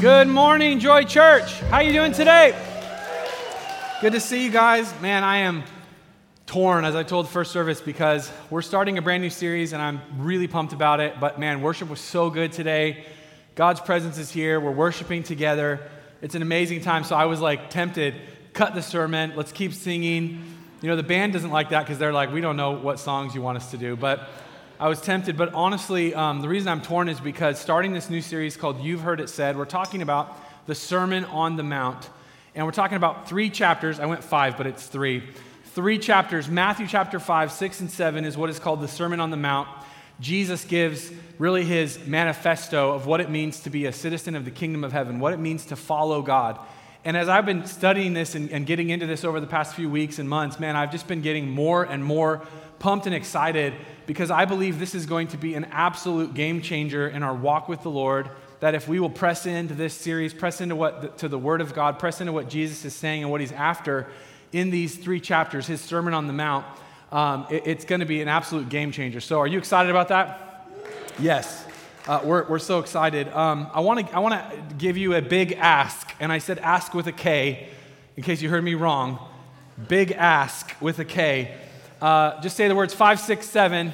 Good morning, Joy Church. How you doing today? Good to see you guys. Man, I am torn as I told first service because we're starting a brand new series and I'm really pumped about it. But man, worship was so good today. God's presence is here. We're worshiping together. It's an amazing time. So I was like tempted, cut the sermon. Let's keep singing. You know, the band doesn't like that because they're like, we don't know what songs you want us to do. But I was tempted, but honestly, um, the reason I'm torn is because starting this new series called You've Heard It Said, we're talking about the Sermon on the Mount. And we're talking about three chapters. I went five, but it's three. Three chapters. Matthew chapter 5, 6, and 7 is what is called the Sermon on the Mount. Jesus gives really his manifesto of what it means to be a citizen of the kingdom of heaven, what it means to follow God. And as I've been studying this and, and getting into this over the past few weeks and months, man, I've just been getting more and more pumped and excited because I believe this is going to be an absolute game changer in our walk with the Lord. That if we will press into this series, press into what to the Word of God, press into what Jesus is saying and what He's after in these three chapters, His Sermon on the Mount, um, it, it's going to be an absolute game changer. So, are you excited about that? Yes. Uh, we're, we're so excited. Um, I want to I wanna give you a big ask, and I said ask with a K, in case you heard me wrong. Big ask with a K. Uh, just say the words five, six, seven.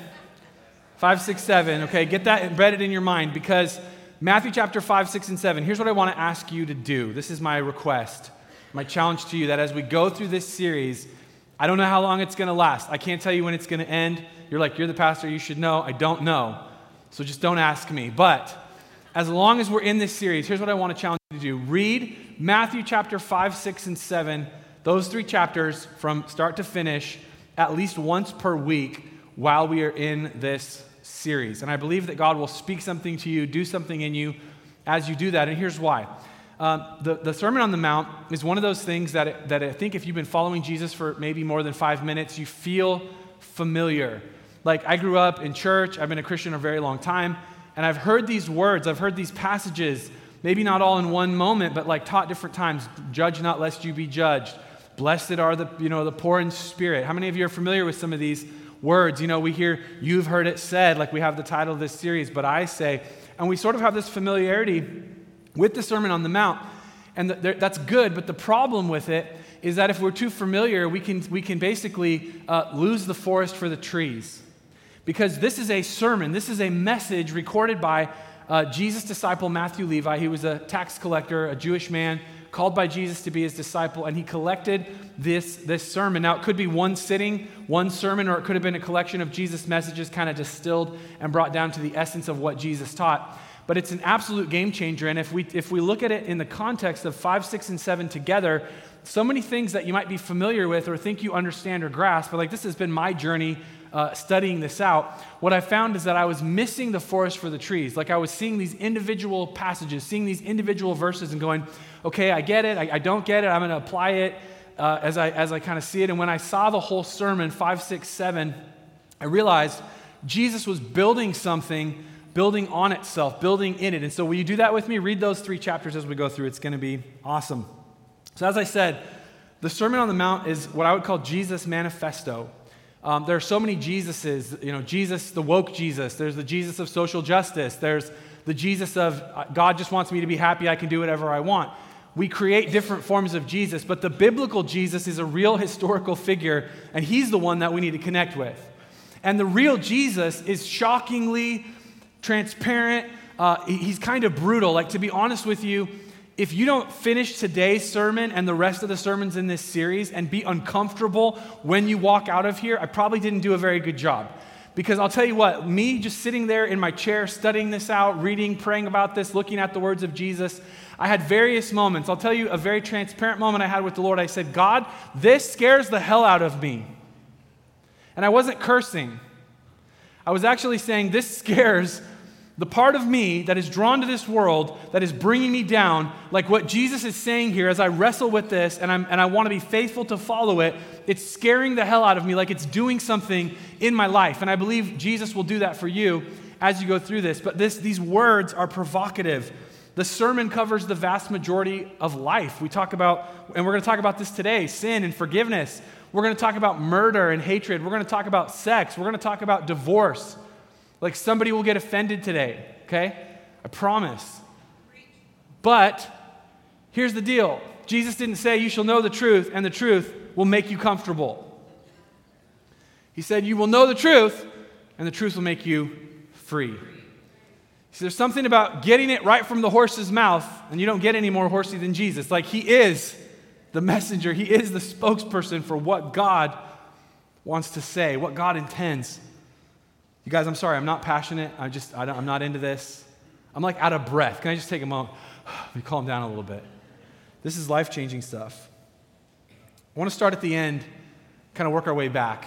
Five, six, seven. Okay, get that embedded in your mind because Matthew chapter 5, 6, and 7. Here's what I want to ask you to do. This is my request, my challenge to you that as we go through this series, I don't know how long it's going to last. I can't tell you when it's going to end. You're like, you're the pastor, you should know. I don't know. So just don't ask me. But as long as we're in this series, here's what I want to challenge you to do read Matthew chapter 5, 6, and 7, those three chapters from start to finish at least once per week while we are in this series. And I believe that God will speak something to you, do something in you as you do that. And here's why. Um, the, the Sermon on the Mount is one of those things that, it, that I think if you've been following Jesus for maybe more than five minutes, you feel familiar. Like I grew up in church, I've been a Christian a very long time, and I've heard these words, I've heard these passages, maybe not all in one moment, but like taught different times. Judge not lest you be judged. Blessed are the, you know, the poor in spirit. How many of you are familiar with some of these words? You know, we hear, you've heard it said, like we have the title of this series, but I say, and we sort of have this familiarity with the Sermon on the Mount. And that's good, but the problem with it is that if we're too familiar, we can, we can basically uh, lose the forest for the trees. Because this is a sermon, this is a message recorded by uh, Jesus' disciple Matthew Levi. He was a tax collector, a Jewish man called by Jesus to be his disciple, and he collected this, this sermon. Now, it could be one sitting, one sermon, or it could have been a collection of Jesus' messages kind of distilled and brought down to the essence of what Jesus taught. But it's an absolute game changer. And if we, if we look at it in the context of 5, 6, and 7 together, so many things that you might be familiar with or think you understand or grasp, but like this has been my journey uh, studying this out, what I found is that I was missing the forest for the trees. Like I was seeing these individual passages, seeing these individual verses, and going, okay, I get it, I, I don't get it, I'm going to apply it uh, as I, as I kind of see it. And when I saw the whole sermon, five, six, seven, I realized Jesus was building something, building on itself, building in it. And so, will you do that with me? Read those three chapters as we go through. It's going to be awesome. So, as I said, the Sermon on the Mount is what I would call Jesus' manifesto. Um, there are so many Jesuses. You know, Jesus, the woke Jesus. There's the Jesus of social justice. There's the Jesus of uh, God just wants me to be happy. I can do whatever I want. We create different forms of Jesus, but the biblical Jesus is a real historical figure, and he's the one that we need to connect with. And the real Jesus is shockingly transparent. Uh, he's kind of brutal. Like, to be honest with you, if you don't finish today's sermon and the rest of the sermons in this series and be uncomfortable when you walk out of here, I probably didn't do a very good job. Because I'll tell you what, me just sitting there in my chair, studying this out, reading, praying about this, looking at the words of Jesus, I had various moments. I'll tell you a very transparent moment I had with the Lord. I said, God, this scares the hell out of me. And I wasn't cursing, I was actually saying, This scares the part of me that is drawn to this world, that is bringing me down, like what Jesus is saying here as I wrestle with this and, I'm, and I want to be faithful to follow it, it's scaring the hell out of me, like it's doing something in my life. And I believe Jesus will do that for you as you go through this. But this, these words are provocative. The sermon covers the vast majority of life. We talk about, and we're going to talk about this today sin and forgiveness. We're going to talk about murder and hatred. We're going to talk about sex. We're going to talk about divorce. Like somebody will get offended today, okay? I promise. But here's the deal Jesus didn't say, You shall know the truth, and the truth will make you comfortable. He said, You will know the truth, and the truth will make you free. See, there's something about getting it right from the horse's mouth, and you don't get any more horsey than Jesus. Like, he is the messenger, he is the spokesperson for what God wants to say, what God intends. You guys, I'm sorry, I'm not passionate. I just, I am not into this. I'm like out of breath. Can I just take a moment? Let calm down a little bit. This is life changing stuff. I want to start at the end, kind of work our way back.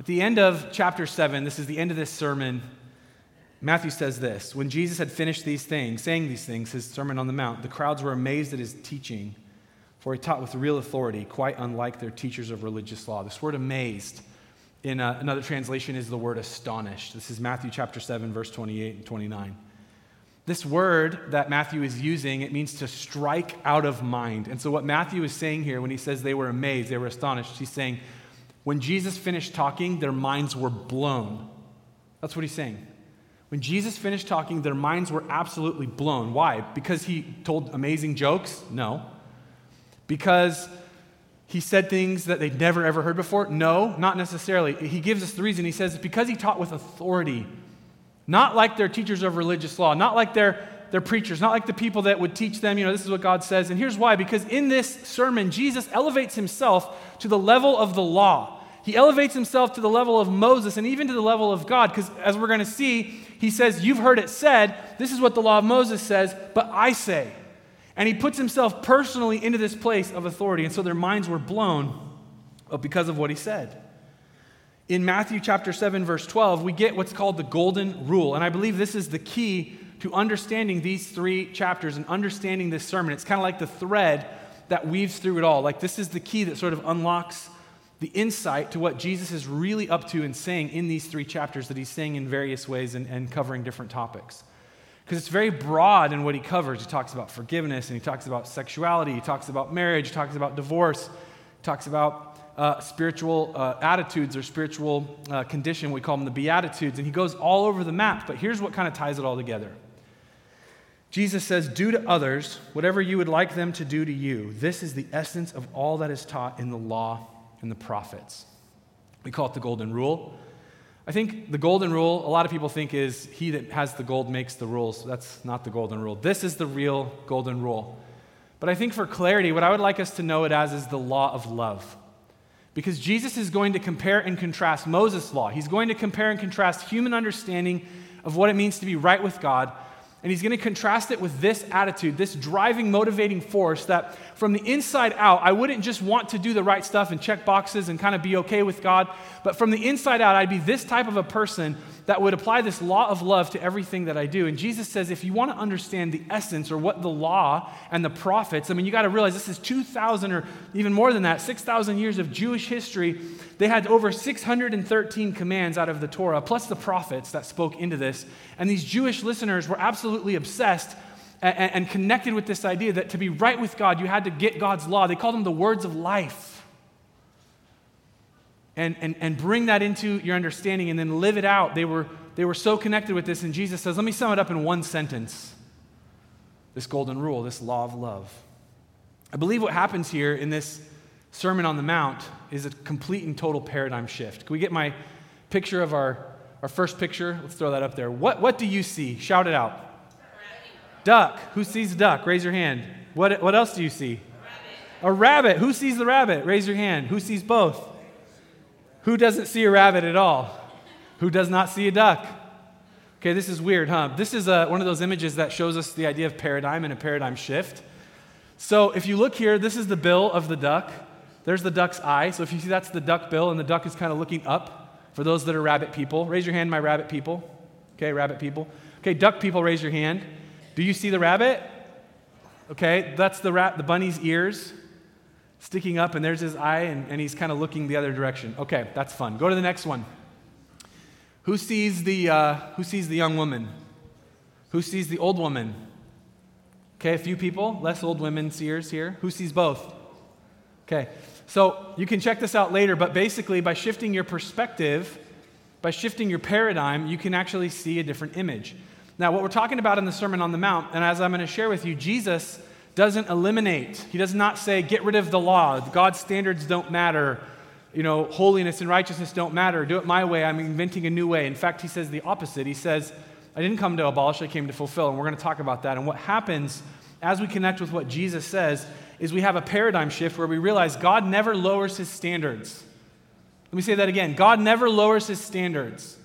At the end of chapter 7, this is the end of this sermon. Matthew says this When Jesus had finished these things, saying these things, his Sermon on the Mount, the crowds were amazed at his teaching, for he taught with real authority, quite unlike their teachers of religious law. This word amazed in a, uh, another translation is the word astonished. This is Matthew chapter 7, verse 28 and 29. This word that Matthew is using, it means to strike out of mind. And so, what Matthew is saying here when he says they were amazed, they were astonished, he's saying, when Jesus finished talking, their minds were blown. That's what he's saying. When Jesus finished talking, their minds were absolutely blown. Why? Because he told amazing jokes? No. Because he said things that they'd never ever heard before? No, not necessarily. He gives us the reason. He says it's because he taught with authority, not like their teachers of religious law, not like their, their preachers, not like the people that would teach them, you know, this is what God says. And here's why because in this sermon, Jesus elevates himself to the level of the law. He elevates himself to the level of Moses and even to the level of God, because as we're going to see, he says, You've heard it said, this is what the law of Moses says, but I say. And he puts himself personally into this place of authority. And so their minds were blown because of what he said. In Matthew chapter 7, verse 12, we get what's called the golden rule. And I believe this is the key to understanding these three chapters and understanding this sermon. It's kind of like the thread that weaves through it all. Like this is the key that sort of unlocks the insight to what Jesus is really up to and saying in these three chapters that he's saying in various ways and, and covering different topics. Because it's very broad in what he covers. He talks about forgiveness and he talks about sexuality, he talks about marriage, he talks about divorce, he talks about uh, spiritual uh, attitudes or spiritual uh, condition. We call them the Beatitudes. And he goes all over the map. But here's what kind of ties it all together Jesus says, Do to others whatever you would like them to do to you. This is the essence of all that is taught in the law and the prophets. We call it the golden rule. I think the golden rule, a lot of people think is he that has the gold makes the rules. That's not the golden rule. This is the real golden rule. But I think for clarity, what I would like us to know it as is the law of love. Because Jesus is going to compare and contrast Moses' law. He's going to compare and contrast human understanding of what it means to be right with God and he's going to contrast it with this attitude, this driving, motivating force that from the inside out, I wouldn't just want to do the right stuff and check boxes and kind of be okay with God, but from the inside out, I'd be this type of a person that would apply this law of love to everything that I do. And Jesus says, if you want to understand the essence or what the law and the prophets, I mean, you got to realize this is 2,000 or even more than that, 6,000 years of Jewish history. They had over 613 commands out of the Torah, plus the prophets that spoke into this. And these Jewish listeners were absolutely obsessed and, and connected with this idea that to be right with God, you had to get God's law. They called them the words of life and, and, and bring that into your understanding and then live it out. They were, they were so connected with this. And Jesus says, let me sum it up in one sentence this golden rule, this law of love. I believe what happens here in this Sermon on the Mount is a complete and total paradigm shift. Can we get my picture of our, our first picture? Let's throw that up there. What, what do you see? Shout it out. Duck. Who sees a duck? Raise your hand. What, what else do you see? A rabbit. a rabbit. Who sees the rabbit? Raise your hand. Who sees both? Who doesn't see a rabbit at all? Who does not see a duck? Okay, this is weird, huh? This is a, uh, one of those images that shows us the idea of paradigm and a paradigm shift. So if you look here, this is the bill of the duck. There's the duck's eye. So if you see that's the duck bill, and the duck is kind of looking up for those that are rabbit people. Raise your hand, my rabbit people. Okay, rabbit people. Okay, duck people, raise your hand. Do you see the rabbit? Okay, that's the, rat, the bunny's ears sticking up, and there's his eye, and, and he's kind of looking the other direction. Okay, that's fun. Go to the next one. Who sees the, uh, who sees the young woman? Who sees the old woman? Okay, a few people, less old women seers here. Who sees both? Okay, so you can check this out later, but basically, by shifting your perspective, by shifting your paradigm, you can actually see a different image. Now, what we're talking about in the Sermon on the Mount, and as I'm going to share with you, Jesus doesn't eliminate, he does not say, get rid of the law. God's standards don't matter. You know, holiness and righteousness don't matter. Do it my way. I'm inventing a new way. In fact, he says the opposite. He says, I didn't come to abolish, I came to fulfill. And we're going to talk about that. And what happens as we connect with what Jesus says is we have a paradigm shift where we realize God never lowers his standards. Let me say that again God never lowers his standards.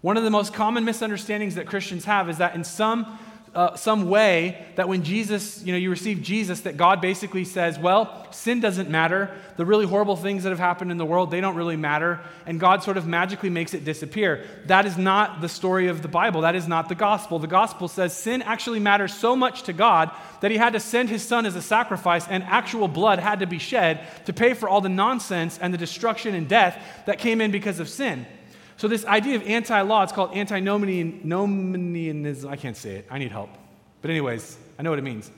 One of the most common misunderstandings that Christians have is that in some uh, some way that when Jesus, you know, you receive Jesus, that God basically says, well, sin doesn't matter. The really horrible things that have happened in the world, they don't really matter. And God sort of magically makes it disappear. That is not the story of the Bible. That is not the gospel. The gospel says sin actually matters so much to God that he had to send his son as a sacrifice, and actual blood had to be shed to pay for all the nonsense and the destruction and death that came in because of sin. So, this idea of anti law, it's called antinomianism. I can't say it. I need help. But, anyways, I know what it means.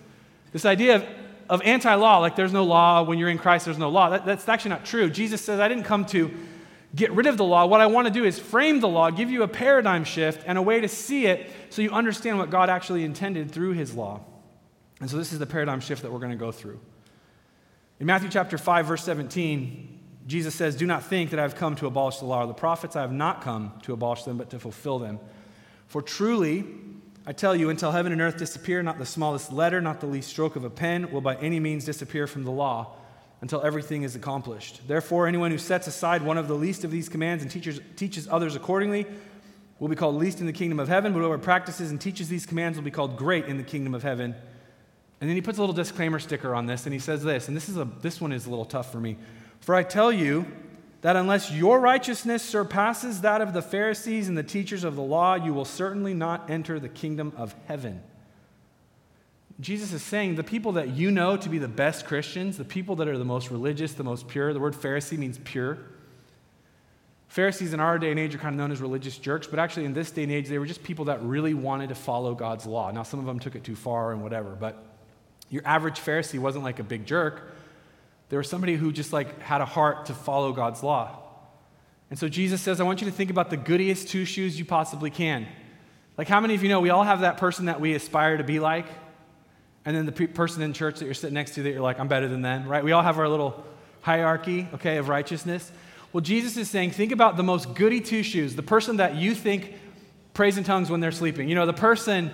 This idea of, of anti law, like there's no law, when you're in Christ, there's no law, that, that's actually not true. Jesus says, I didn't come to get rid of the law. What I want to do is frame the law, give you a paradigm shift and a way to see it so you understand what God actually intended through his law. And so, this is the paradigm shift that we're going to go through. In Matthew chapter 5, verse 17, Jesus says, Do not think that I have come to abolish the law or the prophets. I have not come to abolish them, but to fulfill them. For truly, I tell you, until heaven and earth disappear, not the smallest letter, not the least stroke of a pen will by any means disappear from the law until everything is accomplished. Therefore, anyone who sets aside one of the least of these commands and teaches, teaches others accordingly will be called least in the kingdom of heaven, but whoever practices and teaches these commands will be called great in the kingdom of heaven. And then he puts a little disclaimer sticker on this, and he says this, and this, is a, this one is a little tough for me. For I tell you that unless your righteousness surpasses that of the Pharisees and the teachers of the law, you will certainly not enter the kingdom of heaven. Jesus is saying the people that you know to be the best Christians, the people that are the most religious, the most pure, the word Pharisee means pure. Pharisees in our day and age are kind of known as religious jerks, but actually in this day and age, they were just people that really wanted to follow God's law. Now, some of them took it too far and whatever, but your average Pharisee wasn't like a big jerk. They were somebody who just like had a heart to follow God's law. And so Jesus says, I want you to think about the goodiest two shoes you possibly can. Like, how many of you know we all have that person that we aspire to be like? And then the pe- person in church that you're sitting next to that you're like, I'm better than them, right? We all have our little hierarchy, okay, of righteousness. Well, Jesus is saying, think about the most goody two shoes, the person that you think prays in tongues when they're sleeping. You know, the person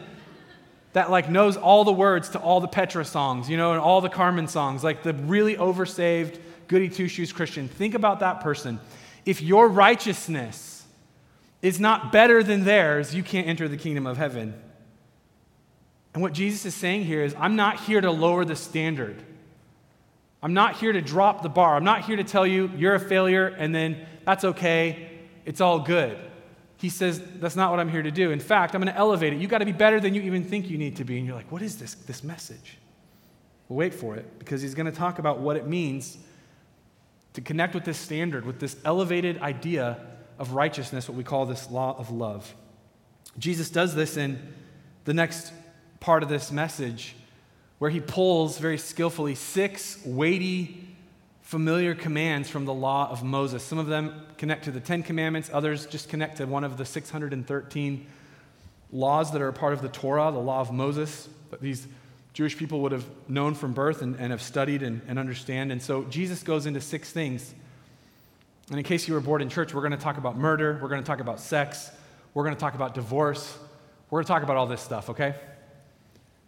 that like knows all the words to all the Petra songs, you know, and all the Carmen songs, like the really oversaved goody two shoes Christian. Think about that person. If your righteousness is not better than theirs, you can't enter the kingdom of heaven. And what Jesus is saying here is, I'm not here to lower the standard. I'm not here to drop the bar. I'm not here to tell you you're a failure and then that's okay, it's all good. He says, That's not what I'm here to do. In fact, I'm going to elevate it. You got to be better than you even think you need to be. And you're like, What is this, this message? Well, wait for it because he's going to talk about what it means to connect with this standard, with this elevated idea of righteousness, what we call this law of love. Jesus does this in the next part of this message, where he pulls very skillfully six weighty familiar commands from the law of Moses. Some of them connect to the Ten Commandments, others just connect to one of the 613 laws that are a part of the Torah, the law of Moses, that these Jewish people would have known from birth and, and have studied and, and understand. And so Jesus goes into six things. And in case you were bored in church, we're going to talk about murder, we're going to talk about sex, we're going to talk about divorce, we're going to talk about all this stuff, okay?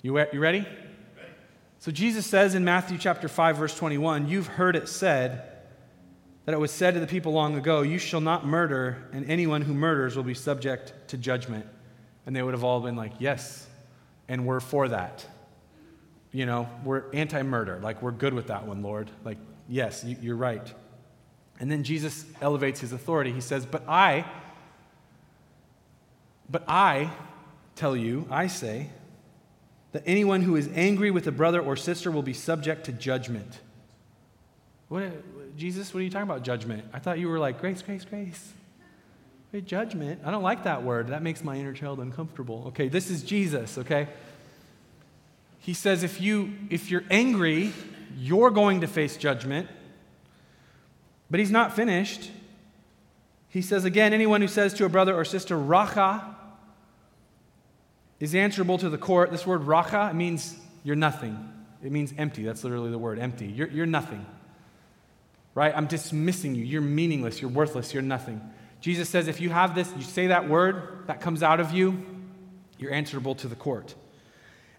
You, you ready? So Jesus says in Matthew chapter 5 verse 21, you've heard it said that it was said to the people long ago, you shall not murder and anyone who murders will be subject to judgment. And they would have all been like, yes, and we're for that. You know, we're anti-murder. Like we're good with that one, Lord. Like yes, you're right. And then Jesus elevates his authority. He says, "But I but I tell you, I say, that anyone who is angry with a brother or sister will be subject to judgment. What, Jesus, what are you talking about, judgment? I thought you were like, grace, grace, grace. Hey, judgment. I don't like that word. That makes my inner child uncomfortable. Okay, this is Jesus, okay? He says if you if you're angry, you're going to face judgment. But he's not finished. He says again, anyone who says to a brother or sister, Racha, is answerable to the court. This word racha means you're nothing. It means empty. That's literally the word empty. You're, you're nothing. Right? I'm dismissing you. You're meaningless. You're worthless. You're nothing. Jesus says if you have this, you say that word that comes out of you, you're answerable to the court.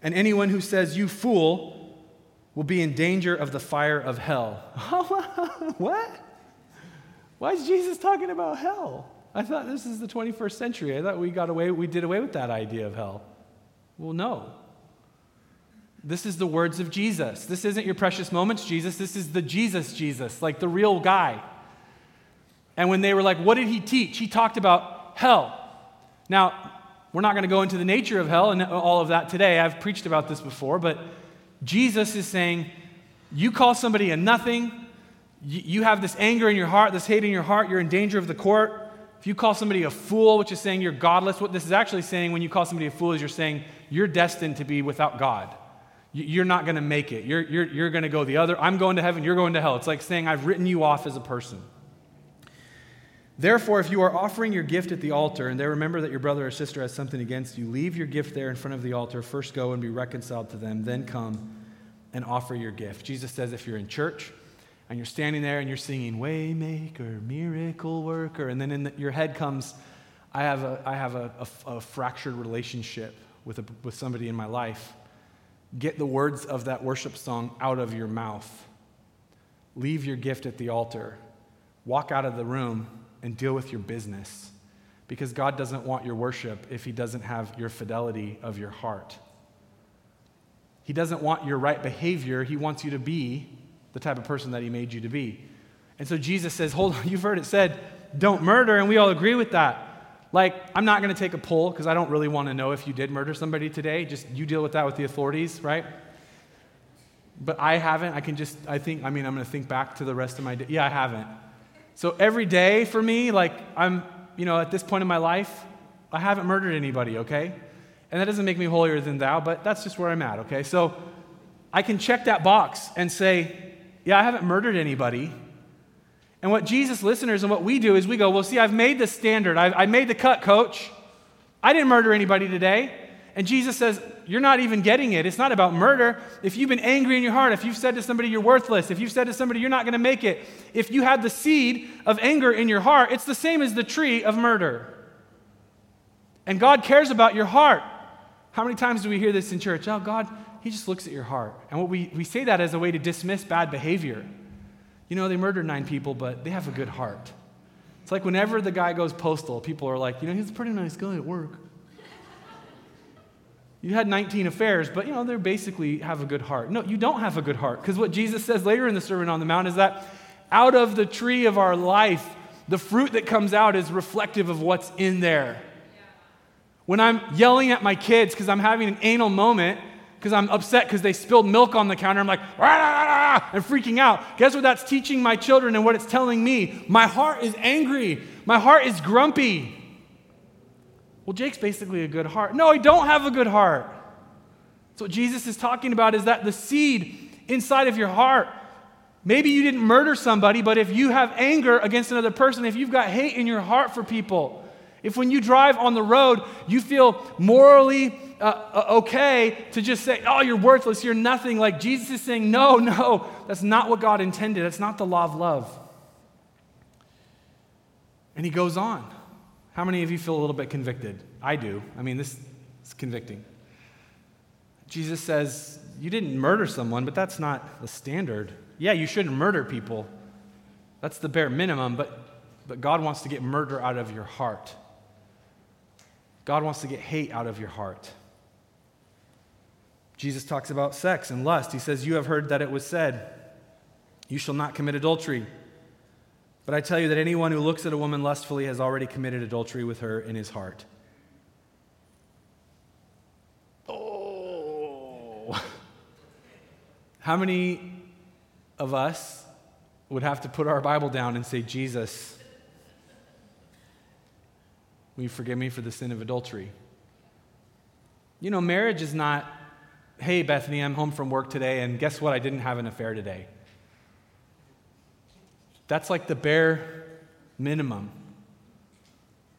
And anyone who says, you fool, will be in danger of the fire of hell. what? Why is Jesus talking about hell? I thought this is the 21st century. I thought we got away, we did away with that idea of hell. Well, no. This is the words of Jesus. This isn't your precious moments, Jesus. This is the Jesus, Jesus, like the real guy. And when they were like, what did he teach? He talked about hell. Now, we're not going to go into the nature of hell and all of that today. I've preached about this before, but Jesus is saying, you call somebody a nothing, you have this anger in your heart, this hate in your heart, you're in danger of the court. If you call somebody a fool, which is saying you're godless, what this is actually saying when you call somebody a fool is you're saying you're destined to be without God. You're not going to make it. You're, you're, you're going to go the other. I'm going to heaven, you're going to hell. It's like saying I've written you off as a person. Therefore, if you are offering your gift at the altar and they remember that your brother or sister has something against you, leave your gift there in front of the altar. First go and be reconciled to them, then come and offer your gift. Jesus says if you're in church and you're standing there and you're singing Waymaker, Miracle Worker, and then in the, your head comes, I have a, I have a, a, a fractured relationship with, a, with somebody in my life. Get the words of that worship song out of your mouth. Leave your gift at the altar. Walk out of the room and deal with your business. Because God doesn't want your worship if He doesn't have your fidelity of your heart. He doesn't want your right behavior, He wants you to be the type of person that He made you to be. And so Jesus says, Hold on, you've heard it said, don't murder, and we all agree with that. Like, I'm not going to take a poll because I don't really want to know if you did murder somebody today. Just you deal with that with the authorities, right? But I haven't. I can just, I think, I mean, I'm going to think back to the rest of my day. Yeah, I haven't. So every day for me, like I'm, you know, at this point in my life, I haven't murdered anybody, okay? And that doesn't make me holier than thou, but that's just where I'm at, okay? So I can check that box and say, yeah, I haven't murdered anybody. And what Jesus listeners and what we do is we go, well, see, I've made the standard. I've, I made the cut, coach. I didn't murder anybody today. And Jesus says, You're not even getting it. It's not about murder. If you've been angry in your heart, if you've said to somebody you're worthless, if you've said to somebody you're not going to make it, if you had the seed of anger in your heart, it's the same as the tree of murder. And God cares about your heart. How many times do we hear this in church? Oh, God, He just looks at your heart. And what we, we say that as a way to dismiss bad behavior. You know, they murdered nine people, but they have a good heart. It's like whenever the guy goes postal, people are like, you know, he's a pretty nice guy at work. You had 19 affairs, but you know, they basically have a good heart. No, you don't have a good heart. Because what Jesus says later in the Sermon on the Mount is that out of the tree of our life, the fruit that comes out is reflective of what's in there. When I'm yelling at my kids because I'm having an anal moment, because I'm upset because they spilled milk on the counter, I'm like, rah, and freaking out. Guess what that's teaching my children and what it's telling me? My heart is angry. My heart is grumpy. Well, Jake's basically a good heart. No, I don't have a good heart. So, what Jesus is talking about is that the seed inside of your heart, maybe you didn't murder somebody, but if you have anger against another person, if you've got hate in your heart for people, if when you drive on the road, you feel morally uh okay to just say, oh, you're worthless, you're nothing, like Jesus is saying, no, no, that's not what God intended. That's not the law of love. And he goes on. How many of you feel a little bit convicted? I do. I mean, this is convicting. Jesus says, You didn't murder someone, but that's not the standard. Yeah, you shouldn't murder people. That's the bare minimum, but, but God wants to get murder out of your heart. God wants to get hate out of your heart. Jesus talks about sex and lust. He says, You have heard that it was said, You shall not commit adultery. But I tell you that anyone who looks at a woman lustfully has already committed adultery with her in his heart. Oh. How many of us would have to put our Bible down and say, Jesus, will you forgive me for the sin of adultery? You know, marriage is not, hey, Bethany, I'm home from work today, and guess what? I didn't have an affair today. That's like the bare minimum.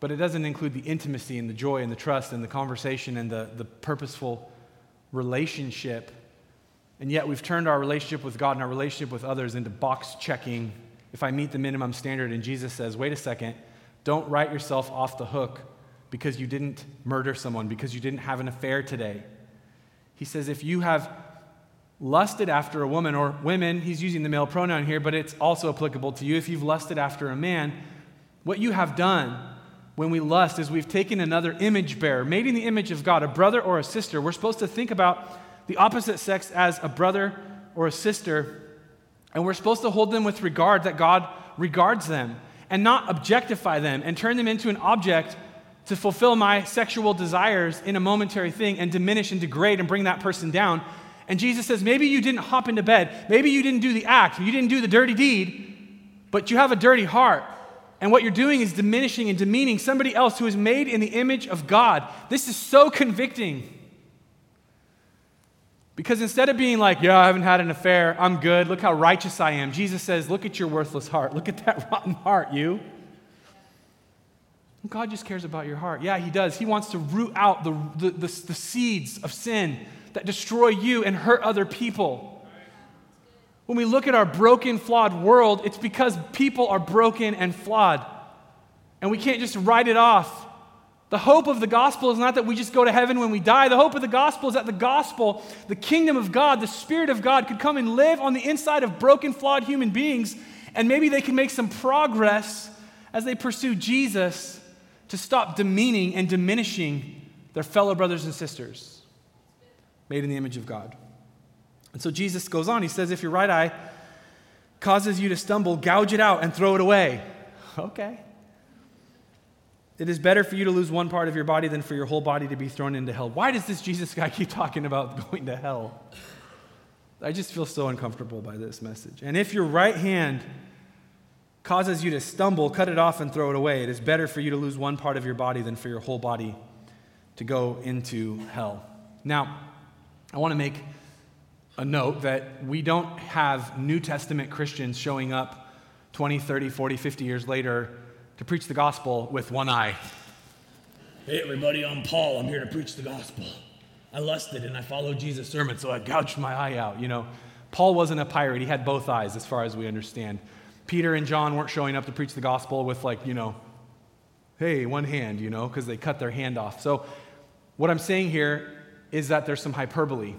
but it doesn't include the intimacy and the joy and the trust and the conversation and the, the purposeful relationship. And yet we've turned our relationship with God and our relationship with others into box checking. If I meet the minimum standard, and Jesus says, wait a second, don't write yourself off the hook because you didn't murder someone, because you didn't have an affair today. He says, if you have lusted after a woman or women, he's using the male pronoun here, but it's also applicable to you. If you've lusted after a man, what you have done when we lust is we've taken another image bearer, made in the image of God, a brother or a sister. We're supposed to think about the opposite sex as a brother or a sister, and we're supposed to hold them with regard that God regards them and not objectify them and turn them into an object to fulfill my sexual desires in a momentary thing and diminish and degrade and bring that person down. And Jesus says, maybe you didn't hop into bed, maybe you didn't do the act, you didn't do the dirty deed, but you have a dirty heart. And what you're doing is diminishing and demeaning somebody else who is made in the image of God. This is so convicting. Because instead of being like, yeah, I haven't had an affair, I'm good, look how righteous I am, Jesus says, look at your worthless heart. Look at that rotten heart, you. God just cares about your heart. Yeah, He does. He wants to root out the, the, the, the seeds of sin that destroy you and hurt other people. When we look at our broken, flawed world, it's because people are broken and flawed. And we can't just write it off. The hope of the gospel is not that we just go to heaven when we die. The hope of the gospel is that the gospel, the kingdom of God, the Spirit of God could come and live on the inside of broken, flawed human beings, and maybe they can make some progress as they pursue Jesus to stop demeaning and diminishing their fellow brothers and sisters made in the image of God. And so Jesus goes on. He says, If your right eye causes you to stumble, gouge it out and throw it away. Okay. It is better for you to lose one part of your body than for your whole body to be thrown into hell. Why does this Jesus guy keep talking about going to hell? I just feel so uncomfortable by this message. And if your right hand causes you to stumble, cut it off and throw it away. It is better for you to lose one part of your body than for your whole body to go into hell. Now, I want to make a note that we don't have New Testament Christians showing up 20, 30, 40, 50 years later to preach the gospel with one eye. Hey, everybody, I'm Paul. I'm here to preach the gospel. I lusted and I followed Jesus' sermon, so I gouged my eye out. You know, Paul wasn't a pirate, he had both eyes, as far as we understand. Peter and John weren't showing up to preach the gospel with, like, you know, hey, one hand, you know, because they cut their hand off. So, what I'm saying here is that there's some hyperbole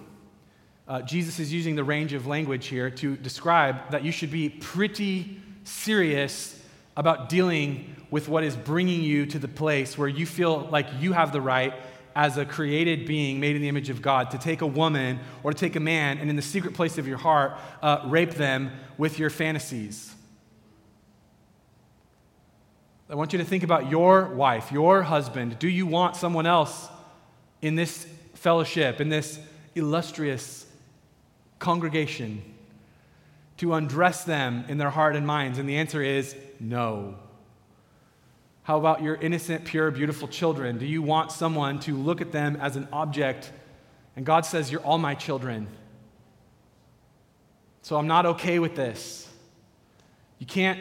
uh, Jesus is using the range of language here to describe that you should be pretty serious about dealing with what is bringing you to the place where you feel like you have the right as a created being made in the image of God to take a woman or to take a man and in the secret place of your heart uh, rape them with your fantasies. I want you to think about your wife, your husband. Do you want someone else in this fellowship, in this illustrious congregation to undress them in their heart and minds? And the answer is no. How about your innocent, pure, beautiful children? Do you want someone to look at them as an object? And God says, You're all my children. So I'm not okay with this. You can't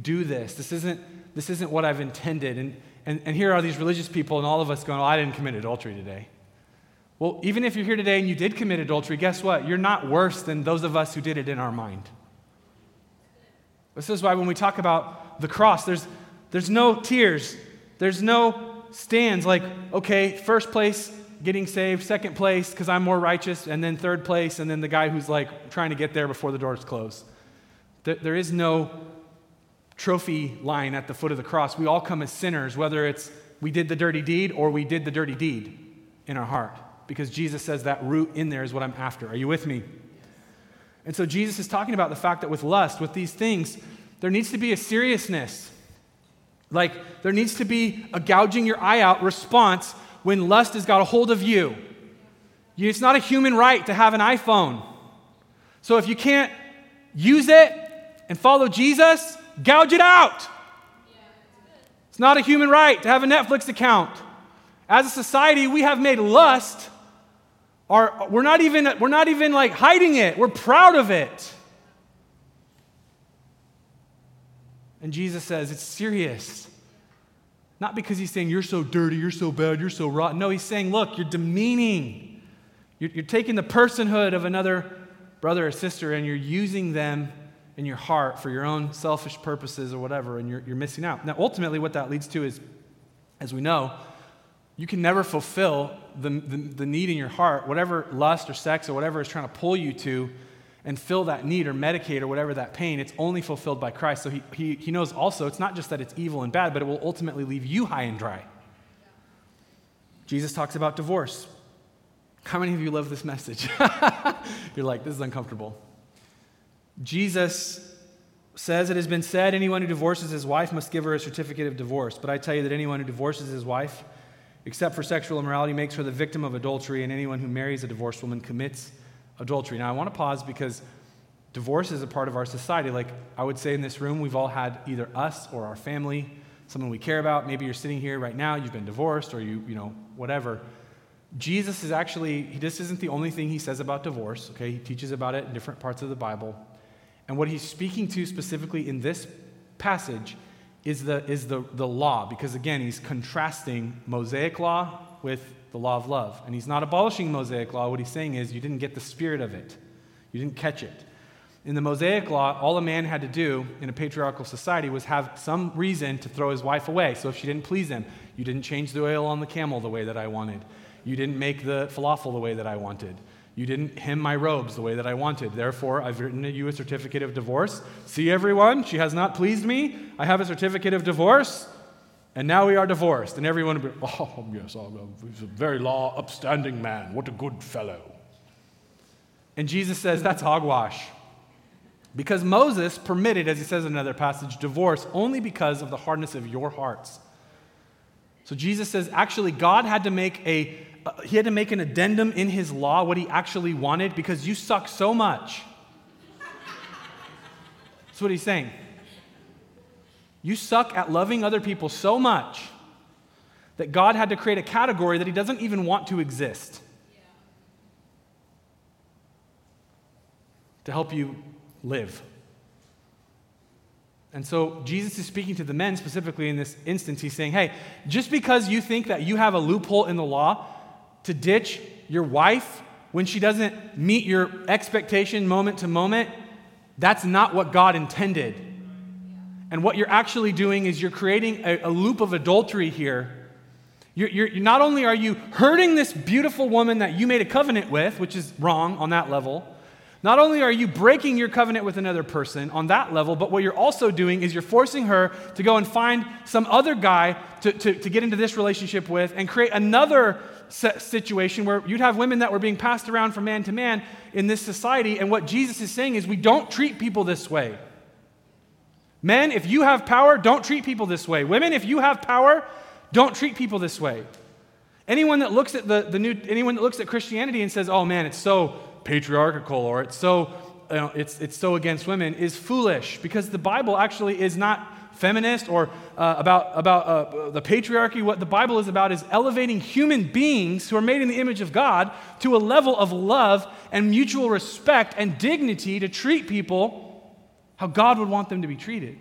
do this. This isn't, this isn't what I've intended. And, and, and here are these religious people, and all of us going, I didn't commit adultery today. Well, even if you're here today and you did commit adultery, guess what? You're not worse than those of us who did it in our mind. This is why when we talk about the cross, there's, there's no tiers, there's no stands like, okay, first place getting saved, second place because I'm more righteous, and then third place, and then the guy who's like trying to get there before the doors close. There is no trophy line at the foot of the cross. We all come as sinners, whether it's we did the dirty deed or we did the dirty deed in our heart because Jesus says that root in there is what I'm after. Are you with me? And so Jesus is talking about the fact that with lust, with these things, there needs to be a seriousness. Like there needs to be a gouging your eye out response when lust has got a hold of you. It's not a human right to have an iPhone. So if you can't use it and follow Jesus, gouge it out. It's not a human right to have a Netflix account. As a society, we have made lust are, we're, not even, we're not even like hiding it, we're proud of it. And Jesus says, it's serious. Not because he's saying, you're so dirty, you're so bad, you're so rotten. No, he's saying, look, you're demeaning. You're, you're taking the personhood of another brother or sister and you're using them in your heart for your own selfish purposes or whatever, and you're, you're missing out. Now, ultimately, what that leads to is, as we know, you can never fulfill the, the, the, need in your heart, whatever lust or sex or whatever is trying to pull you to, and fill that need or medicate or whatever that pain, it's only fulfilled by Christ. So he, he, he knows also it's not just that it's evil and bad, but it will ultimately leave you high and dry. Jesus talks about divorce. How many of you love this message? You're like, this is uncomfortable. Jesus says it has been said anyone who divorces his wife must give her a certificate of divorce. But I tell you that anyone who divorces his wife, except for sexual immorality, makes her the victim of adultery, and anyone who marries a divorced woman commits adultery. Now, I want to pause because divorce is a part of our society. Like I would say in this room, we've all had either us or our family, someone we care about. Maybe you're sitting here right now, you've been divorced, or you, you know, whatever. Jesus is actually, this isn't the only thing he says about divorce, okay? He teaches about it in different parts of the Bible. And what he's speaking to specifically in this passage is the, is the, the law, because again, he's contrasting Mosaic law with the law of love. And he's not abolishing Mosaic law. What he's saying is you didn't get the spirit of it, you didn't catch it. In the Mosaic law, all a man had to do in a patriarchal society was have some reason to throw his wife away. So if she didn't please him, you didn't change the oil on the camel the way that I wanted. You didn't make the falafel the way that I wanted. You didn't hem my robes the way that I wanted. Therefore, I've written you a certificate of divorce. See, everyone, she has not pleased me. I have a certificate of divorce, and now we are divorced. And everyone would be, oh, yes, he's a very law upstanding man. What a good fellow. And Jesus says that's hogwash. Because Moses permitted, as he says in another passage, divorce only because of the hardness of your hearts. So Jesus says, actually, God had to make a uh, he had to make an addendum in his law what he actually wanted because you suck so much. That's what he's saying. You suck at loving other people so much that God had to create a category that he doesn't even want to exist to help you live. And so Jesus is speaking to the men specifically in this instance. He's saying, hey, just because you think that you have a loophole in the law to ditch your wife when she doesn't meet your expectation moment to moment, that's not what God intended. And what you're actually doing is you're creating a, a loop of adultery here. You're, you're, not only are you hurting this beautiful woman that you made a covenant with, which is wrong on that level, not only are you breaking your covenant with another person on that level, but what you're also doing is you're forcing her to go and find some other guy to, to, to get into this relationship with and create another situation where you'd have women that were being passed around from man to man in this society. And what Jesus is saying is we don't treat people this way. Men, if you have power, don't treat people this way. Women, if you have power, don't treat people this way. Anyone that looks at the, the new, anyone that looks at Christianity and says, oh man, it's so patriarchal or it's so, you know, it's, it's so against women is foolish because the Bible actually is not feminist or uh, about, about uh, the patriarchy. What the Bible is about is elevating human beings who are made in the image of God to a level of love and mutual respect and dignity to treat people how God would want them to be treated.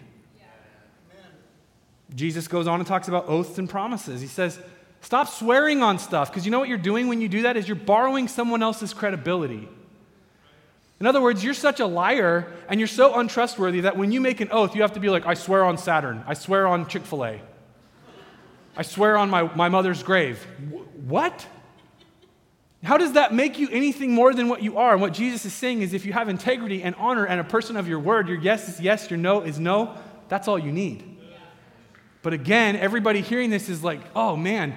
Jesus goes on and talks about oaths and promises. He says, Stop swearing on stuff because you know what you're doing when you do that is you're borrowing someone else's credibility. In other words, you're such a liar and you're so untrustworthy that when you make an oath, you have to be like, I swear on Saturn. I swear on Chick fil A. I swear on my, my mother's grave. what? How does that make you anything more than what you are? And what Jesus is saying is if you have integrity and honor and a person of your word, your yes is yes, your no is no, that's all you need. But again, everybody hearing this is like, oh man,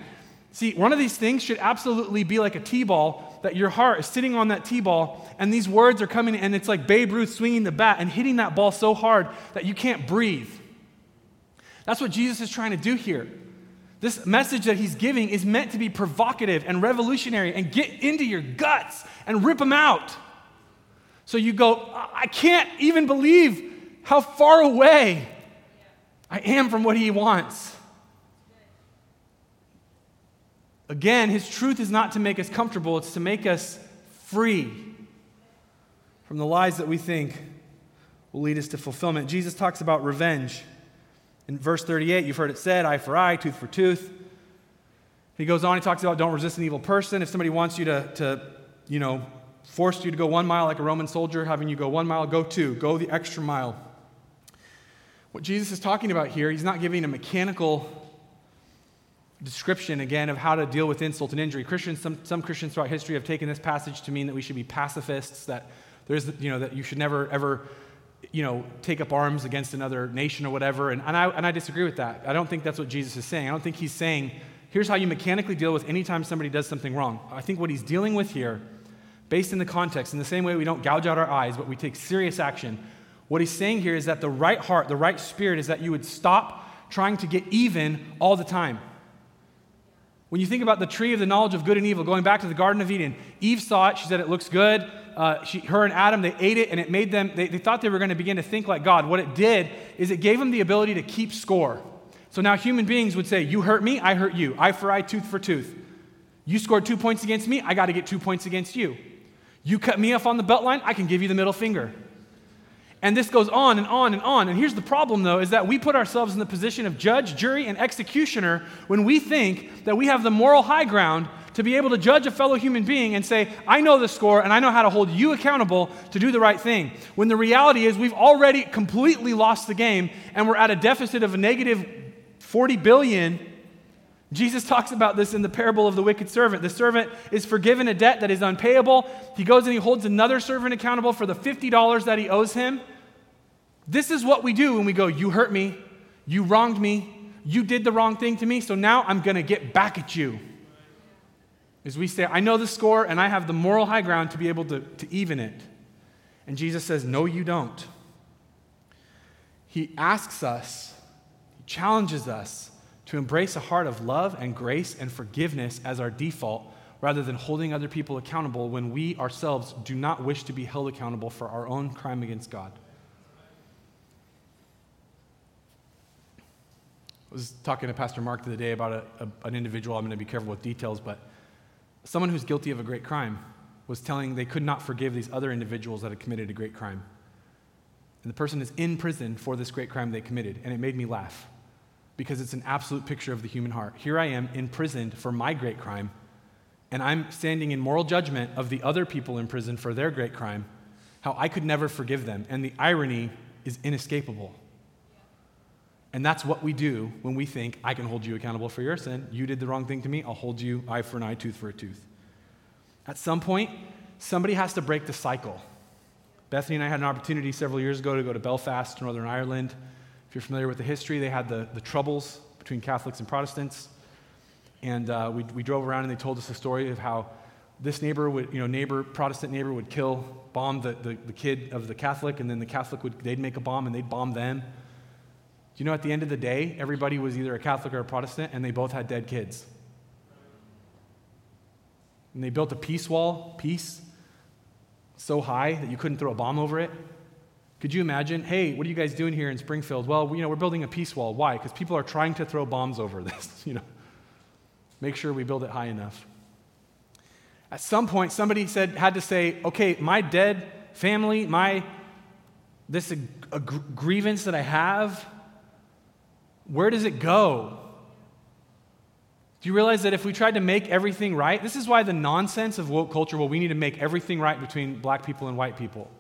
See, one of these things should absolutely be like a T ball, that your heart is sitting on that T ball, and these words are coming, and it's like Babe Ruth swinging the bat and hitting that ball so hard that you can't breathe. That's what Jesus is trying to do here. This message that he's giving is meant to be provocative and revolutionary and get into your guts and rip them out. So you go, I can't even believe how far away I am from what he wants. Again, his truth is not to make us comfortable, it's to make us free from the lies that we think will lead us to fulfillment. Jesus talks about revenge In verse 38, you've heard it said, eye for eye, tooth for tooth. He goes on, he talks about don't resist an evil person. If somebody wants you to, to you know, force you to go one mile like a Roman soldier, having you go one mile, go two, go the extra mile. What Jesus is talking about here, he's not giving a mechanical description again of how to deal with insult and injury. Christians, some, some Christians throughout history have taken this passage to mean that we should be pacifists, that there's, you know, that you should never ever, you know, take up arms against another nation or whatever. And, and, I, and I disagree with that. I don't think that's what Jesus is saying. I don't think he's saying, here's how you mechanically deal with anytime somebody does something wrong. I think what he's dealing with here, based in the context, in the same way we don't gouge out our eyes, but we take serious action, what he's saying here is that the right heart, the right spirit is that you would stop trying to get even all the time. When you think about the tree of the knowledge of good and evil, going back to the Garden of Eden, Eve saw it. She said it looks good. Uh, she, her and Adam, they ate it, and it made them, they, they thought they were going to begin to think like God. What it did is it gave them the ability to keep score. So now human beings would say, You hurt me, I hurt you. Eye for eye, tooth for tooth. You scored two points against me, I got to get two points against you. You cut me off on the belt line, I can give you the middle finger. And this goes on and on and on. And here's the problem, though, is that we put ourselves in the position of judge, jury, and executioner when we think that we have the moral high ground to be able to judge a fellow human being and say, I know the score and I know how to hold you accountable to do the right thing. When the reality is we've already completely lost the game and we're at a deficit of a negative 40 billion Jesus talks about this in the parable of the wicked servant. The servant is forgiven a debt that is unpayable. He goes and he holds another servant accountable for the $50 that he owes him. This is what we do when we go, You hurt me, you wronged me, you did the wrong thing to me, so now I'm going to get back at you. As we say, I know the score and I have the moral high ground to be able to, to even it. And Jesus says, No, you don't. He asks us, he challenges us to embrace a heart of love and grace and forgiveness as our default rather than holding other people accountable when we ourselves do not wish to be held accountable for our own crime against God. I was talking to Pastor Mark the other day about a, a, an individual. I'm going to be careful with details, but someone who's guilty of a great crime was telling they could not forgive these other individuals that had committed a great crime. And the person is in prison for this great crime they committed, and it made me laugh because it's an absolute picture of the human heart. Here I am imprisoned for my great crime, and I'm standing in moral judgment of the other people in prison for their great crime, how I could never forgive them. And the irony is inescapable. And that's what we do when we think, I can hold you accountable for your sin. You did the wrong thing to me, I'll hold you eye for an eye, tooth for a tooth. At some point, somebody has to break the cycle. Bethany and I had an opportunity several years ago to go to Belfast, Northern Ireland If you're familiar with the history, they had the, the troubles between Catholics and Protestants. And uh, we, we drove around and they told us the story of how this neighbor would, you know, neighbor, Protestant neighbor would kill, bomb the, the, the kid of the Catholic, and then the Catholic would, they'd make a bomb and they'd bomb them. You know at the end of the day, everybody was either a Catholic or a Protestant, and they both had dead kids. And they built a peace wall, peace, so high that you couldn't throw a bomb over it. Could you imagine, hey, what are you guys doing here in Springfield? Well, you know, we're building a peace wall. Why? Because people are trying to throw bombs over this, you know. Make sure we build it high enough. At some point, somebody said, had to say, okay, my dead family, my this a, a grievance that I have, where does it go? Do you realize that if we tried to make everything right, this is why the nonsense of woke culture, well, we need to make everything right between black people and white people.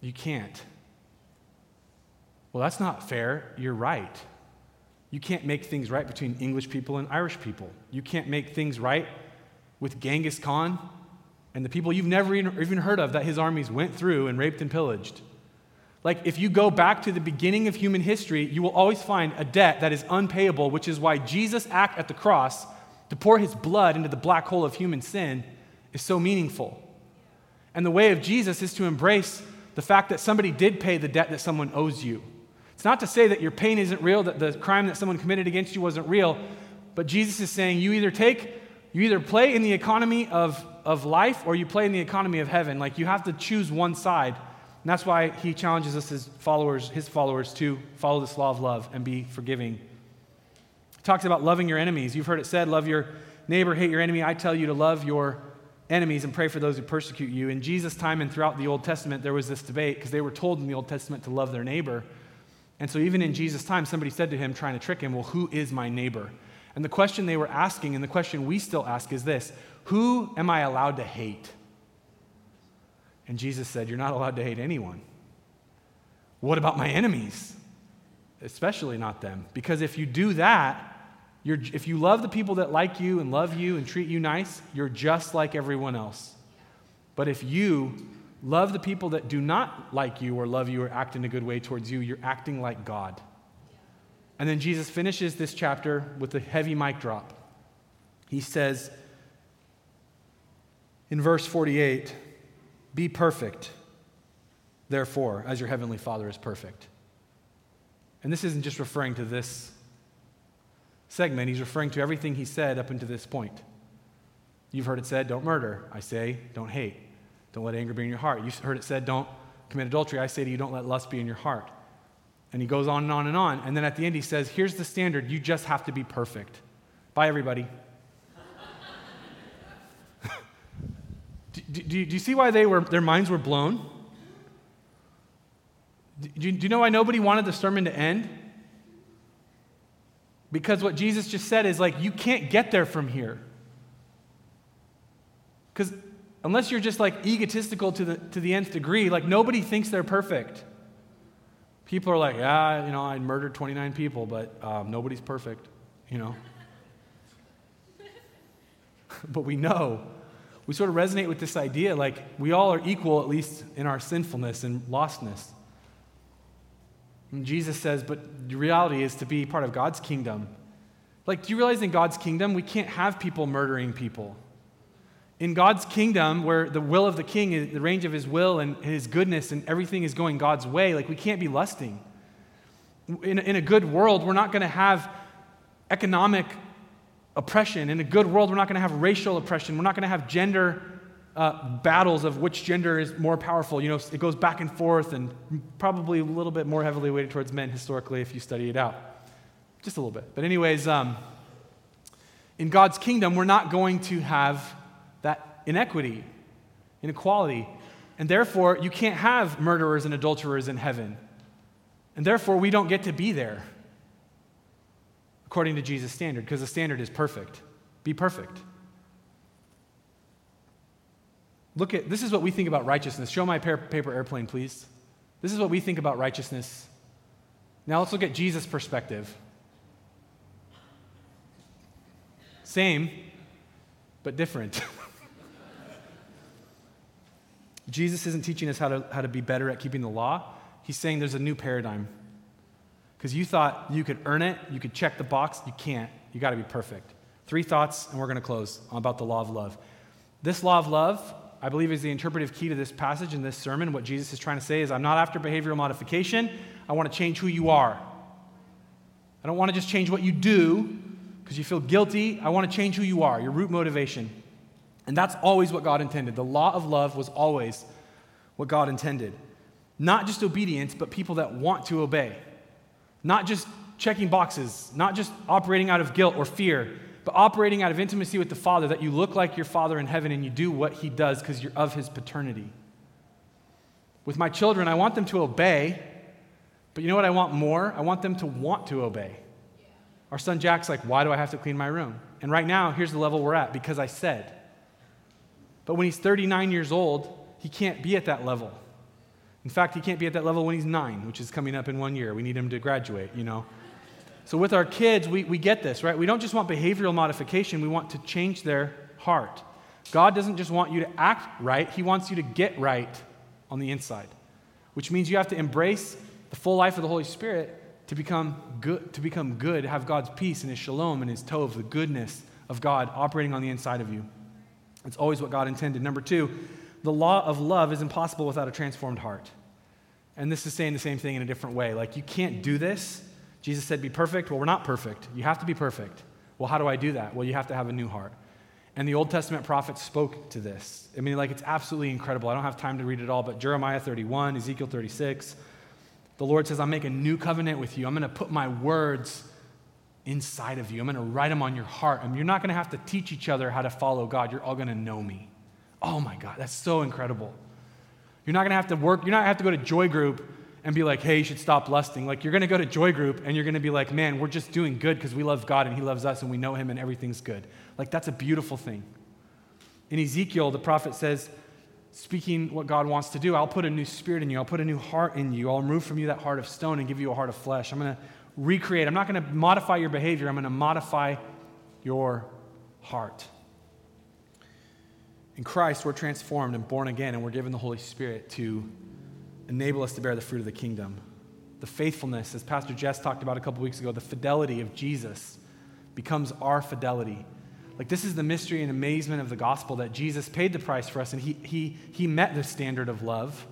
You can't. Well, that's not fair. You're right. You can't make things right between English people and Irish people. You can't make things right with Genghis Khan and the people you've never even heard of that his armies went through and raped and pillaged. Like, if you go back to the beginning of human history, you will always find a debt that is unpayable, which is why Jesus' act at the cross to pour his blood into the black hole of human sin is so meaningful. And the way of Jesus is to embrace the fact that somebody did pay the debt that someone owes you. It's not to say that your pain isn't real, that the crime that someone committed against you wasn't real, but Jesus is saying you either take, you either play in the economy of, of life or you play in the economy of heaven. Like you have to choose one side. And that's why he challenges us as followers, his followers, to follow this law of love and be forgiving. He talks about loving your enemies. You've heard it said, love your neighbor, hate your enemy. I tell you to love your enemies and pray for those who persecute you. In Jesus' time and throughout the Old Testament, there was this debate because they were told in the Old Testament to love their neighbor. And so, even in Jesus' time, somebody said to him, trying to trick him, Well, who is my neighbor? And the question they were asking, and the question we still ask, is this Who am I allowed to hate? And Jesus said, You're not allowed to hate anyone. What about my enemies? Especially not them. Because if you do that, if you love the people that like you and love you and treat you nice, you're just like everyone else. But if you love the people that do not like you or love you or act in a good way towards you, you're acting like God. And then Jesus finishes this chapter with a heavy mic drop. He says in verse 48 Be perfect, therefore, as your heavenly Father is perfect. And this isn't just referring to this segment, he's referring to everything he said up until this point. You've heard it said, don't murder. I say, don't hate. Don't let anger be in your heart. You've heard it said, don't commit adultery. I say to you, don't let lust be in your heart. And he goes on and on and on. And then at the end, he says, here's the standard. You just have to be perfect. Bye, everybody. Do, do, do, you see why they were, their minds were blown? Do you, do you know why nobody wanted the sermon to end? Because what Jesus just said is like, you can't get there from here. Because unless you're just like egotistical to the, to the nth degree, like nobody thinks they're perfect. People are like, yeah, you know, I murdered 29 people, but um, nobody's perfect, you know. but we know, we sort of resonate with this idea like we all are equal, at least in our sinfulness and lostness. And Jesus says, but the reality is to be part of God's kingdom. Like, do you realize in God's kingdom, we can't have people murdering people? In God's kingdom, where the will of the king is the range of his will and his goodness and everything is going God's way, like we can't be lusting. In, in a good world, we're not going to have economic oppression. In a good world, we're not going to have racial oppression. We're not going to have gender uh, battles of which gender is more powerful. You know, it goes back and forth and probably a little bit more heavily weighted towards men historically if you study it out. Just a little bit. But, anyways, um, in God's kingdom, we're not going to have that inequity, inequality. And therefore, you can't have murderers and adulterers in heaven. And therefore, we don't get to be there according to Jesus' standard, because the standard is perfect. Be perfect. Look at this is what we think about righteousness. Show my paper airplane, please. This is what we think about righteousness. Now let's look at Jesus' perspective. Same, but different. Jesus isn't teaching us how to, how to be better at keeping the law. He's saying there's a new paradigm. Because you thought you could earn it, you could check the box. You can't. You got to be perfect. Three thoughts, and we're going to close about the law of love. This law of love, I believe, is the interpretive key to this passage and this sermon. What Jesus is trying to say is I'm not after behavioral modification, I want to change who you are. I don't want to just change what you do because you feel guilty. I want to change who you are, your root motivation. And that's always what God intended. The law of love was always what God intended. Not just obedience, but people that want to obey. Not just checking boxes, not just operating out of guilt or fear, but operating out of intimacy with the Father, that you look like your Father in heaven and you do what He does because you're of His paternity. With my children, I want them to obey, but you know what I want more? I want them to want to obey. Our son Jack's like, Why do I have to clean my room? And right now, here's the level we're at because I said. But when he's 39 years old, he can't be at that level. In fact, he can't be at that level when he's nine, which is coming up in one year. We need him to graduate, you know. So with our kids, we, we get this, right? We don't just want behavioral modification, we want to change their heart. God doesn't just want you to act right, He wants you to get right on the inside, which means you have to embrace the full life of the Holy Spirit to become good, to become good, have God's peace and His shalom and His tov, the goodness of God operating on the inside of you. It's always what God intended. Number two, the law of love is impossible without a transformed heart. And this is saying the same thing in a different way. Like, you can't do this. Jesus said, be perfect. Well, we're not perfect. You have to be perfect. Well, how do I do that? Well, you have to have a new heart. And the Old Testament prophets spoke to this. I mean, like, it's absolutely incredible. I don't have time to read it all, but Jeremiah 31, Ezekiel 36, the Lord says, I'm making a new covenant with you. I'm going to put my words inside of you. I'm going to write them on your heart. I mean, you're not going to have to teach each other how to follow God. You're all going to know me. Oh my God, that's so incredible. You're not going to have to work, you're not going to have to go to Joy Group and be like, hey, you should stop lusting. Like, you're going to go to Joy Group and you're going to be like, man, we're just doing good because we love God and He loves us and we know Him and everything's good. Like, that's a beautiful thing. In Ezekiel, the prophet says, speaking what God wants to do, I'll put a new spirit in you, I'll put a new heart in you, I'll remove from you that heart of stone and give you a heart of flesh. I'm going to recreate, I'm not going to modify your behavior, I'm going to modify your heart. In Christ, we're transformed and born again, and we're given the Holy Spirit to enable us to bear the fruit of the kingdom. The faithfulness, as Pastor Jess talked about a couple weeks ago, the fidelity of Jesus becomes our fidelity. Like, this is the mystery and amazement of the gospel that Jesus paid the price for us, and he, he, he met the standard of love,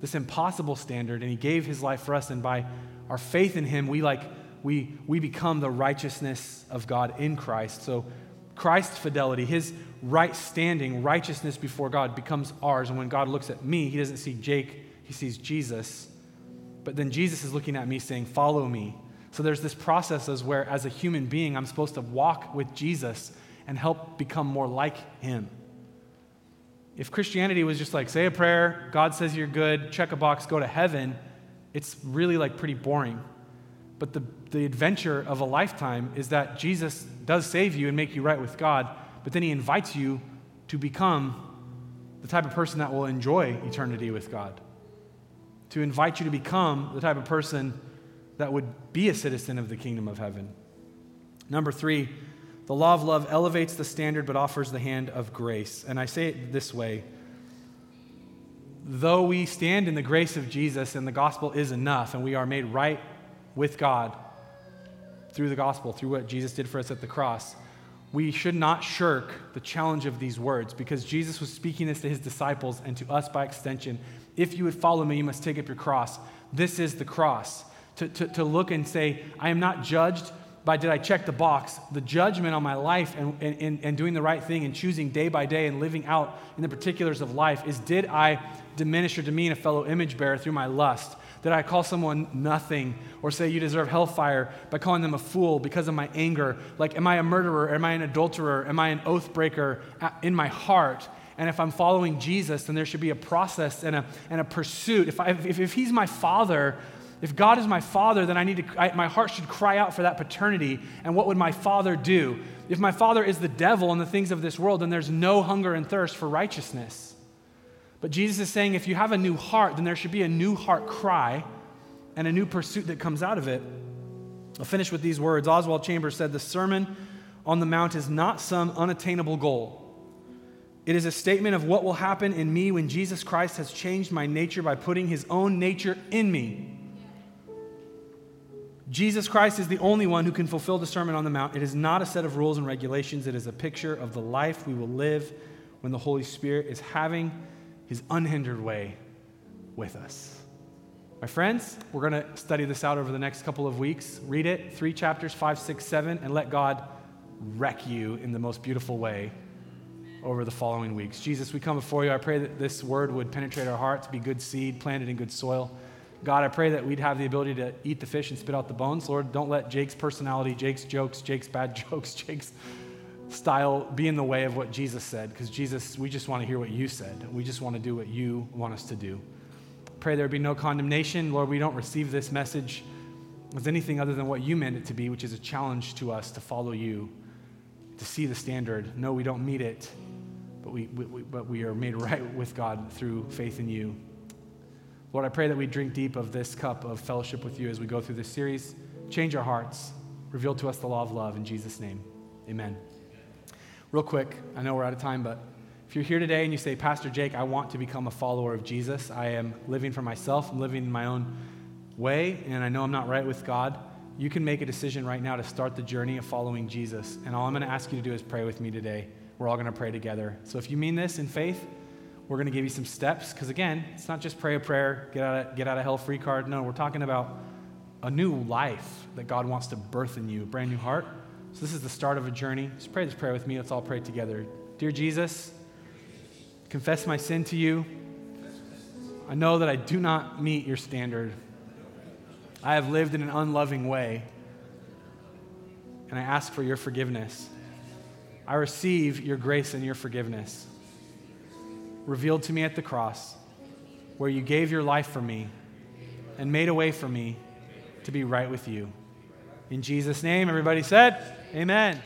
this impossible standard, and He gave His life for us. And by our faith in Him, we, like, we, we become the righteousness of God in Christ. So, Christ's fidelity, His right standing, righteousness before God becomes ours. And when God looks at me, He doesn't see Jake he sees Jesus. But then Jesus is looking at me saying, Follow me. So there's this process as where, as a human being, I'm supposed to walk with Jesus and help become more like him. If Christianity was just like, say a prayer, God says you're good, check a box, go to heaven, it's really like pretty boring. But the, the adventure of a lifetime is that Jesus does save you and make you right with God, but then he invites you to become the type of person that will enjoy eternity with God to invite you to become the type of person that would be a citizen of the kingdom of heaven. Number three, the law of love elevates the standard but offers the hand of grace. And I say it this way though we stand in the grace of Jesus and the gospel is enough and we are made right with God through the gospel, through what Jesus did for us at the cross, we should not shirk the challenge of these words because Jesus was speaking this to his disciples and to us by extension. If you would follow me, you must take up your cross. This is the cross. To, to, to look and say, I am not judged by did I check the box. The judgment on my life and, and, and doing the right thing and choosing day by day and living out in the particulars of life is did I diminish or demean a fellow image bearer through my lust? Did I call someone nothing or say you deserve hellfire by calling them a fool because of my anger? Like, am I a murderer? Am I an adulterer? Am I an oath breaker in my heart? And if I'm following Jesus, then there should be a process and a, and a pursuit. If, I, if, if He's my Father, if God is my Father, then I need to, I, my heart should cry out for that paternity. And what would my Father do? If my Father is the devil and the things of this world, then there's no hunger and thirst for righteousness. But Jesus is saying if you have a new heart, then there should be a new heart cry and a new pursuit that comes out of it. I'll finish with these words. Oswald Chambers said, The Sermon on the Mount is not some unattainable goal. It is a statement of what will happen in me when Jesus Christ has changed my nature by putting his own nature in me. Jesus Christ is the only one who can fulfill the Sermon on the Mount. It is not a set of rules and regulations, it is a picture of the life we will live when the Holy Spirit is having his unhindered way with us. My friends, we're going to study this out over the next couple of weeks. Read it, three chapters, five, six, seven, and let God wreck you in the most beautiful way over the following weeks. Jesus, we come before you. I pray that this word would penetrate our hearts, be good seed planted in good soil. God, I pray that we'd have the ability to eat the fish and spit out the bones. Lord, don't let Jake's personality, Jake's jokes, Jake's bad jokes, Jake's style be in the way of what Jesus said, because Jesus, we just want to hear what you said. We just want to do what you want us to do. Pray there be no condemnation. Lord, we don't receive this message as anything other than what you meant it to be, which is a challenge to us to follow you, to see the standard. No, we don't meet it, but we, we, but we are made right with God through faith in you. Lord, I pray that we drink deep of this cup of fellowship with you as we go through this series. Change our hearts. Reveal to us the law of love. In Jesus' name, amen. Real quick, I know we're out of time, but if you're here today and you say, Pastor Jake, I want to become a follower of Jesus, I am living for myself, I'm living in my own way, and I know I'm not right with God, you can make a decision right now to start the journey of following Jesus. And all I'm going to ask you to do is pray with me today. We're all going to pray together. So if you mean this in faith, we're going to give you some steps because again, it's not just pray a prayer, get out of, get out of hell free card. No, we're talking about a new life that God wants to birth in you, a brand new heart. So this is the start of a journey. Just pray this prayer with me. Let's all pray together. Dear Jesus, confess my sin to you. I know that I do not meet your standard. I have lived in an unloving way, and I ask for your forgiveness. I receive your grace and your forgiveness revealed to me at the cross, where you gave your life for me and made a way for me to be right with you. In Jesus' name, everybody said, Amen.